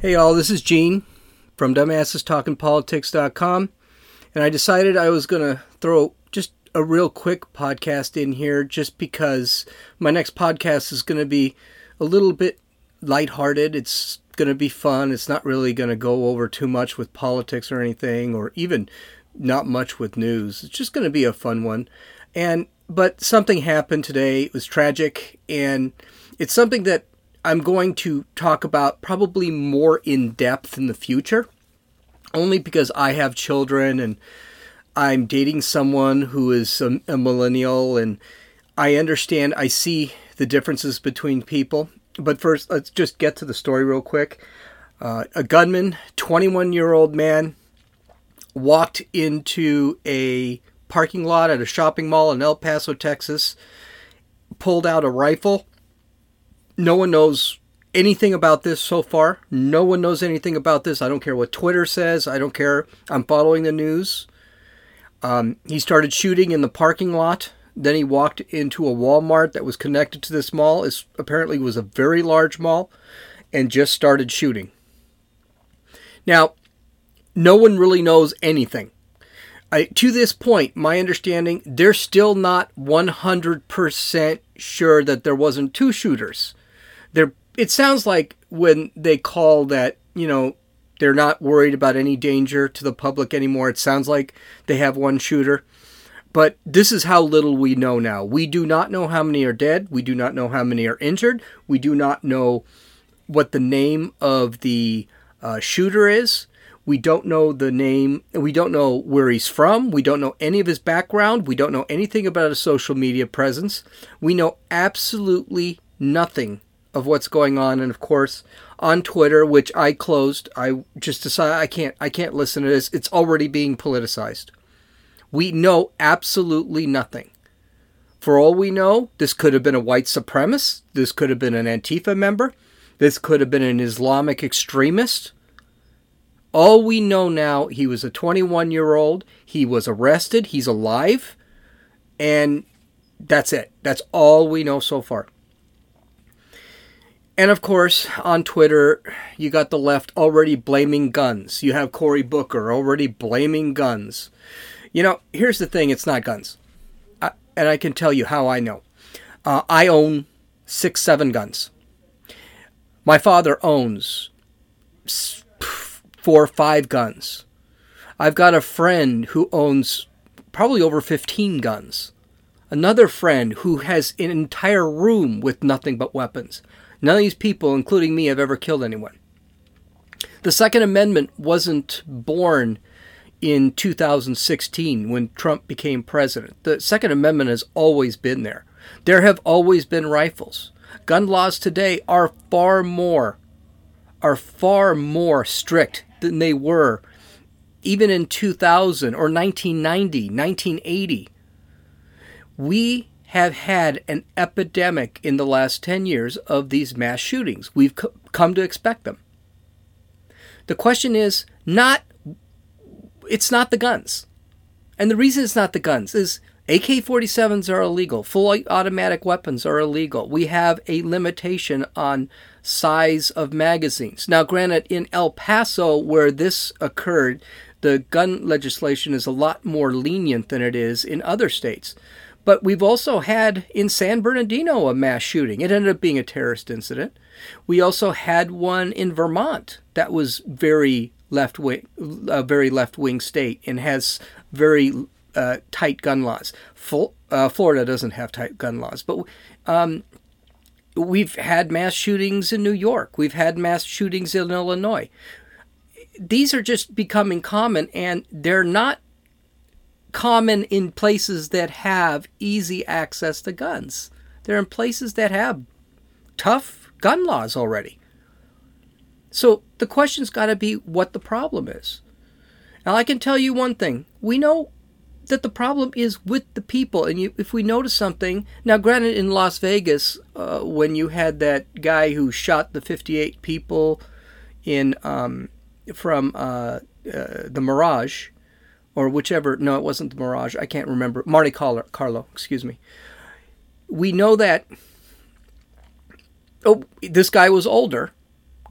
Hey, all, this is Gene from dumbassestalkingpolitics.com. And I decided I was going to throw just a real quick podcast in here just because my next podcast is going to be a little bit lighthearted. It's going to be fun. It's not really going to go over too much with politics or anything, or even not much with news. It's just going to be a fun one. And but something happened today. It was tragic, and it's something that I'm going to talk about probably more in depth in the future, only because I have children and I'm dating someone who is a, a millennial, and I understand, I see the differences between people. But first, let's just get to the story real quick. Uh, a gunman, 21 year old man, walked into a parking lot at a shopping mall in El Paso, Texas, pulled out a rifle no one knows anything about this so far. No one knows anything about this. I don't care what Twitter says. I don't care. I'm following the news. Um, he started shooting in the parking lot. Then he walked into a Walmart that was connected to this mall. It apparently was a very large mall, and just started shooting. Now, no one really knows anything. I, to this point, my understanding, they're still not 100% sure that there wasn't two shooters they're it sounds like when they call that, you know, they're not worried about any danger to the public anymore. It sounds like they have one shooter. But this is how little we know now. We do not know how many are dead. We do not know how many are injured. We do not know what the name of the uh, shooter is. We don't know the name. We don't know where he's from. We don't know any of his background. We don't know anything about his social media presence. We know absolutely nothing of what's going on. And of course on Twitter which I closed I just decided I can't I can't listen to this. It's already being politicized. We know absolutely nothing. For all we know this could have been a white supremacist. This could have been an Antifa member. This could have been an Islamic extremist. All we know now he was a 21 year old he was arrested. He's alive. And that's it. That's all we know so far and of course, on Twitter, you got the left already blaming guns. You have Cory Booker already blaming guns. You know, here's the thing it's not guns. I, and I can tell you how I know. Uh, I own six, seven guns. My father owns four five guns. I've got a friend who owns probably over 15 guns. Another friend who has an entire room with nothing but weapons. None of these people, including me, have ever killed anyone. The Second Amendment wasn't born in 2016 when Trump became president. The Second Amendment has always been there. There have always been rifles. Gun laws today are far more are far more strict than they were even in 2000 or 1990, 1980. We have had an epidemic in the last 10 years of these mass shootings. We've come to expect them. The question is not it's not the guns. And the reason it's not the guns is AK-47s are illegal. Full automatic weapons are illegal. We have a limitation on size of magazines. Now granted in El Paso where this occurred, the gun legislation is a lot more lenient than it is in other states. But we've also had in San Bernardino a mass shooting. It ended up being a terrorist incident. We also had one in Vermont that was very left wing, a very left wing state, and has very uh, tight gun laws. Full, uh, Florida doesn't have tight gun laws, but um, we've had mass shootings in New York. We've had mass shootings in Illinois. These are just becoming common, and they're not common in places that have easy access to guns. They're in places that have tough gun laws already. So the question's got to be what the problem is. Now, I can tell you one thing. We know that the problem is with the people. And you, if we notice something, now granted, in Las Vegas, uh, when you had that guy who shot the 58 people in um, from uh, uh, the Mirage, or whichever. No, it wasn't the Mirage. I can't remember. Monte Carlo, Carlo, excuse me. We know that. Oh, this guy was older.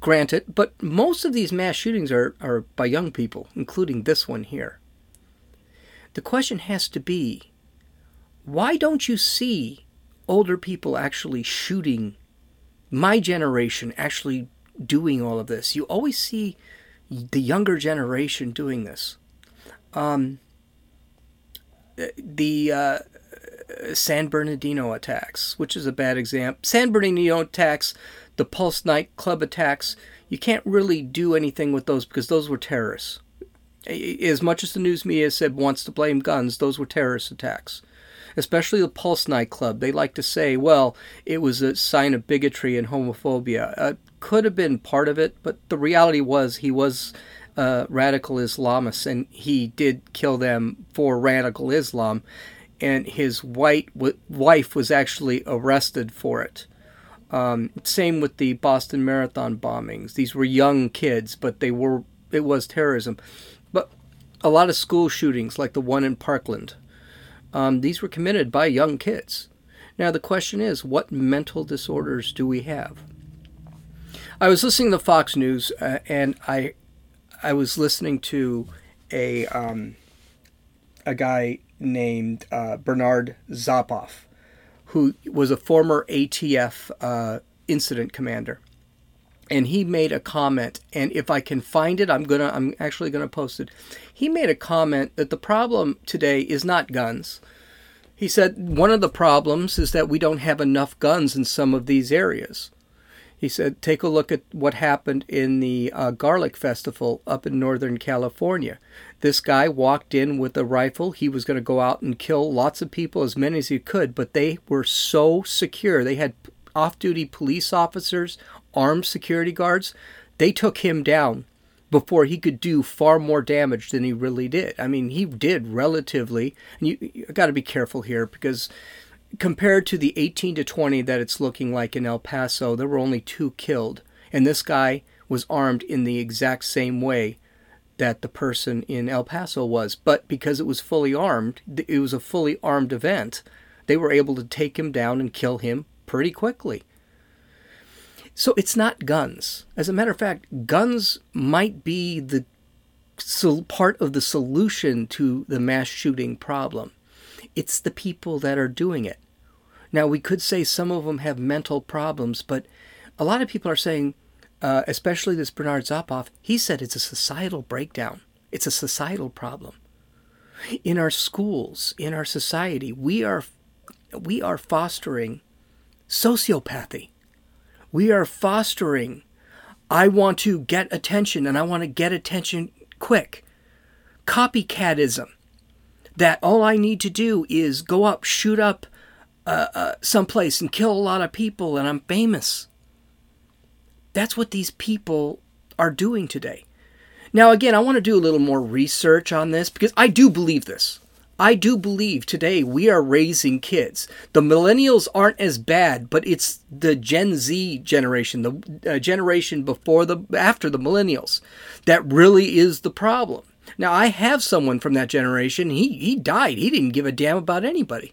granted, but most of these mass shootings are, are by young people, including this one here. The question has to be why don't you see older people actually shooting my generation actually doing all of this. You always see the younger generation doing this. Um, the uh, San Bernardino attacks, which is a bad example. San Bernardino attacks, the Pulse nightclub attacks, you can't really do anything with those because those were terrorists. As much as the news media said wants to blame guns, those were terrorist attacks especially the Pulse nightclub. They like to say, well, it was a sign of bigotry and homophobia. Uh, could have been part of it, but the reality was he was a radical Islamists, and he did kill them for radical Islam. And his white w- wife was actually arrested for it. Um, same with the Boston Marathon bombings. These were young kids, but they were it was terrorism. But a lot of school shootings, like the one in Parkland, um, these were committed by young kids. Now, the question is what mental disorders do we have? I was listening to Fox News uh, and I, I was listening to a, um, a guy named uh, Bernard Zapor, who was a former ATF uh, incident commander. And he made a comment and if i can find it i'm gonna i'm actually gonna post it. He made a comment that the problem today is not guns. He said one of the problems is that we don't have enough guns in some of these areas he said take a look at what happened in the uh, garlic festival up in northern california. This guy walked in with a rifle. He was going to go out and kill lots of people as many as he could but they were so secure. They had off-duty police officers armed security guards, they took him down before he could do far more damage than he really did. I mean, he did relatively, and you, you got to be careful here because compared to the 18 to 20 that it's looking like in El Paso, there were only two killed. And this guy was armed in the exact same way that the person in El Paso was. But because it was fully armed, it was a fully armed event, they were able to take him down and kill him pretty quickly. So it's not guns. As a matter of fact, guns might be the part of the solution to the mass shooting problem. It's the people that are doing it. Now, we could say some of them have mental problems, but a lot of people are saying, uh, especially this Bernard Zapor, he said it's a societal breakdown. It's a societal problem. In our schools, in our society, we are we are fostering sociopathy we are fostering. I want to get attention and I want to get attention quick. Copycatism. That all I need to do is go up, shoot up uh, uh, someplace and kill a lot of people and I'm famous. That's what these people are doing today. Now, again, I want to do a little more research on this because I do believe this. I do believe today we are raising kids. The millennials aren't as bad, but it's the Gen Z generation, the uh, generation before the after the millennials, that really is the problem. Now I have someone from that generation. He he died. He didn't give a damn about anybody.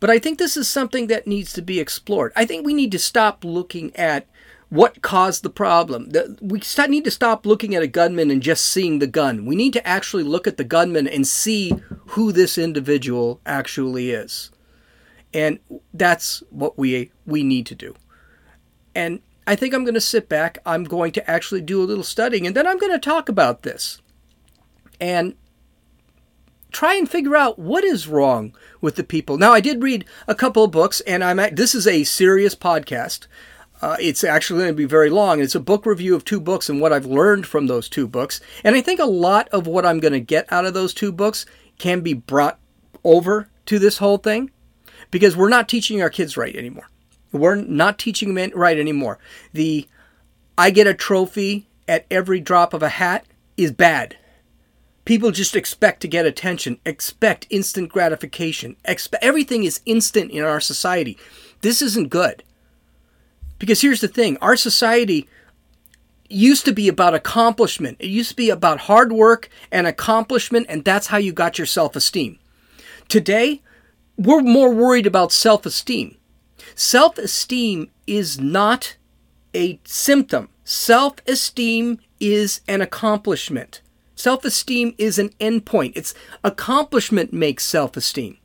But I think this is something that needs to be explored. I think we need to stop looking at what caused the problem. We need to stop looking at a gunman and just seeing the gun. We need to actually look at the gunman and see who this individual actually is. And that's what we we need to do. And I think I'm going to sit back. I'm going to actually do a little studying and then I'm going to talk about this. And try and figure out what is wrong with the people. Now, I did read a couple of books, and I'm at, this is a serious podcast. Uh, it's actually going to be very long. It's a book review of two books and what I've learned from those two books. And I think a lot of what I'm going to get out of those two books can be brought over to this whole thing because we're not teaching our kids right anymore. We're not teaching them right anymore. The I get a trophy at every drop of a hat is bad. People just expect to get attention, expect instant gratification. Expect, everything is instant in our society. This isn't good. Because here's the thing our society used to be about accomplishment, it used to be about hard work and accomplishment, and that's how you got your self esteem. Today, we're more worried about self esteem. Self esteem is not a symptom. Self esteem is an accomplishment. Self esteem is an endpoint. It's accomplishment makes self esteem.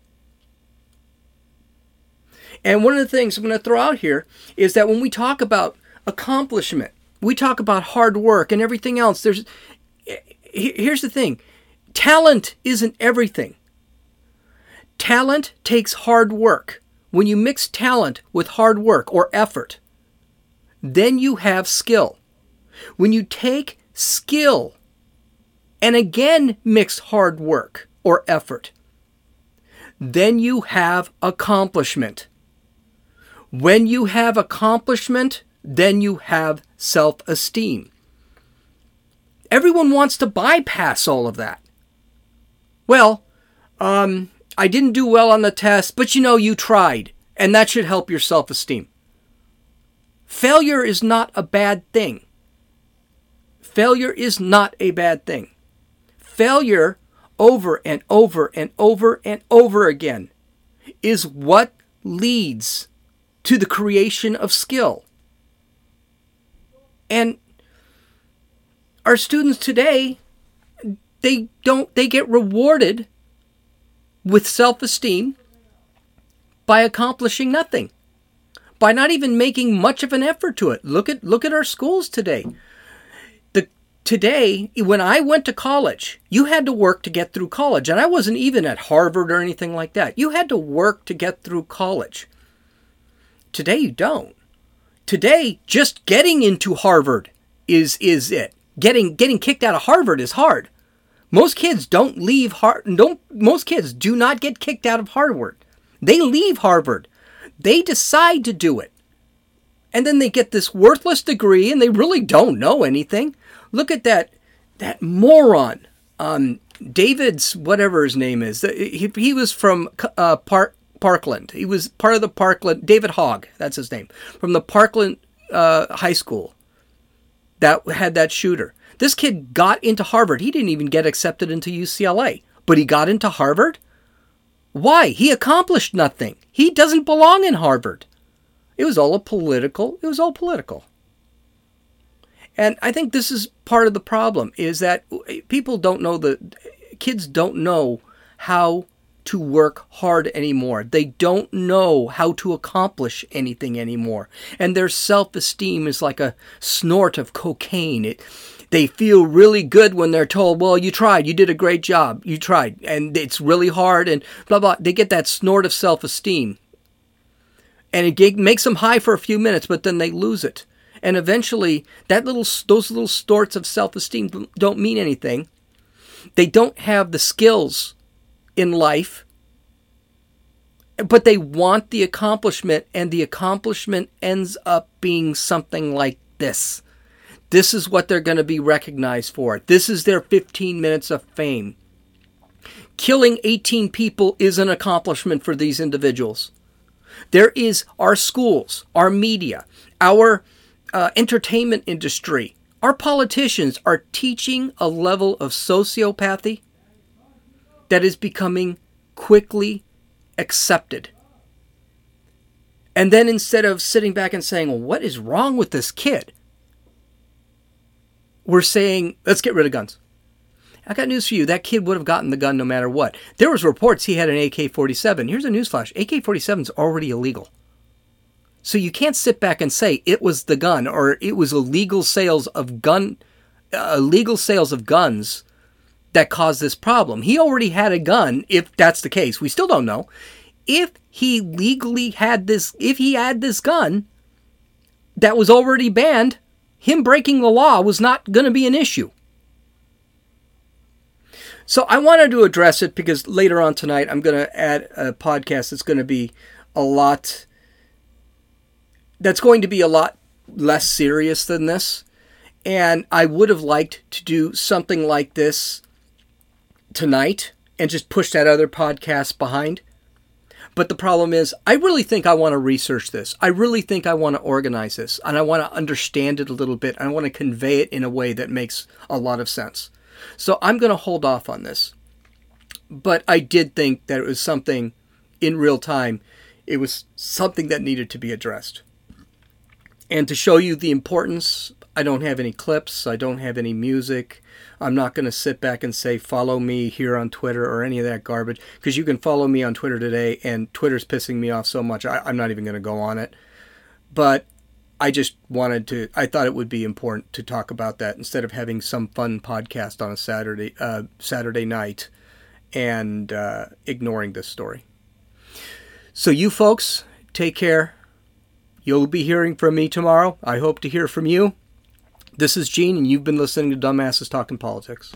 And one of the things I'm going to throw out here is that when we talk about accomplishment, we talk about hard work and everything else. There's here's the thing. Talent isn't everything. Talent takes hard work. When you mix talent with hard work or effort, then you have skill. When you take skill and again mix hard work or effort, then you have accomplishment. When you have accomplishment, then you have self esteem. Everyone wants to bypass all of that. Well, um, I didn't do well on the test, but you know, you tried, and that should help your self esteem. Failure is not a bad thing. Failure is not a bad thing. Failure over and over and over and over again is what leads to the creation of skill. And our students today, they don't, they get rewarded with self esteem by accomplishing nothing, by not even making much of an effort to it. Look at, look at our schools today. Today, when I went to college, you had to work to get through college. And I wasn't even at Harvard or anything like that. You had to work to get through college. Today, you don't. Today, just getting into Harvard is, is it. Getting, getting kicked out of Harvard is hard. Most kids don't leave Harvard. Don't most kids do not get kicked out of Harvard. They leave Harvard. They decide to do it. And then they get this worthless degree and they really don't know anything. Look at that that moron um, David's whatever his name is. He, he was from uh, Park, Parkland. He was part of the Parkland David Hogg, that's his name. From the Parkland uh, High School that had that shooter. This kid got into Harvard. He didn't even get accepted into UCLA, but he got into Harvard. Why? He accomplished nothing. He doesn't belong in Harvard. It was all a political. It was all political. And I think this is part of the problem is that eh, people don't know the kids don't know how to work hard anymore. They don't know how to accomplish anything anymore. And their self-esteem is like a snort of cocaine. It they feel really good when they're told, well, you tried, you did a great job, you tried, and it's really hard, and blah, blah. They get that snort of self esteem. And it makes them high for a few minutes, but then they lose it. And eventually, that little, those little snorts of self esteem don't mean anything. They don't have the skills in life, but they want the accomplishment, and the accomplishment ends up being something like this. This is what they're going to be recognized for. This is their 15 minutes of fame. Killing 18 people is an accomplishment for these individuals. There is our schools, our media, our uh, entertainment industry, our politicians are teaching a level of sociopathy that is becoming quickly accepted. And then instead of sitting back and saying, well, what is wrong with this kid? We're saying, let's get rid of guns. I got news for you. That kid would have gotten the gun no matter what. There was reports he had an AK-47. Here's a newsflash. AK-47 is already illegal. So you can't sit back and say it was the gun or it was illegal sales of gun uh, illegal sales of guns that caused this problem. He already had a gun, if that's the case. We still don't know. If he legally had this, if he had this gun that was already banned, him breaking the law was not going to be an issue. So I wanted to address it because later on tonight I'm going to add a podcast that's going to be a lot that's going to be a lot less serious than this. And I would have liked to do something like this tonight and just push that other podcast behind. But the problem is, I really think I want to research this. I really think I want to organize this and I want to understand it a little bit. I want to convey it in a way that makes a lot of sense. So I'm going to hold off on this. But I did think that it was something in real time, it was something that needed to be addressed. And to show you the importance, I don't have any clips, I don't have any music. I'm not going to sit back and say follow me here on Twitter or any of that garbage because you can follow me on Twitter today, and Twitter's pissing me off so much I, I'm not even going to go on it. But I just wanted to. I thought it would be important to talk about that instead of having some fun podcast on a Saturday uh, Saturday night and uh, ignoring this story. So you folks, take care. You'll be hearing from me tomorrow. I hope to hear from you. This is Gene, and you've been listening to Dumbasses Talking Politics.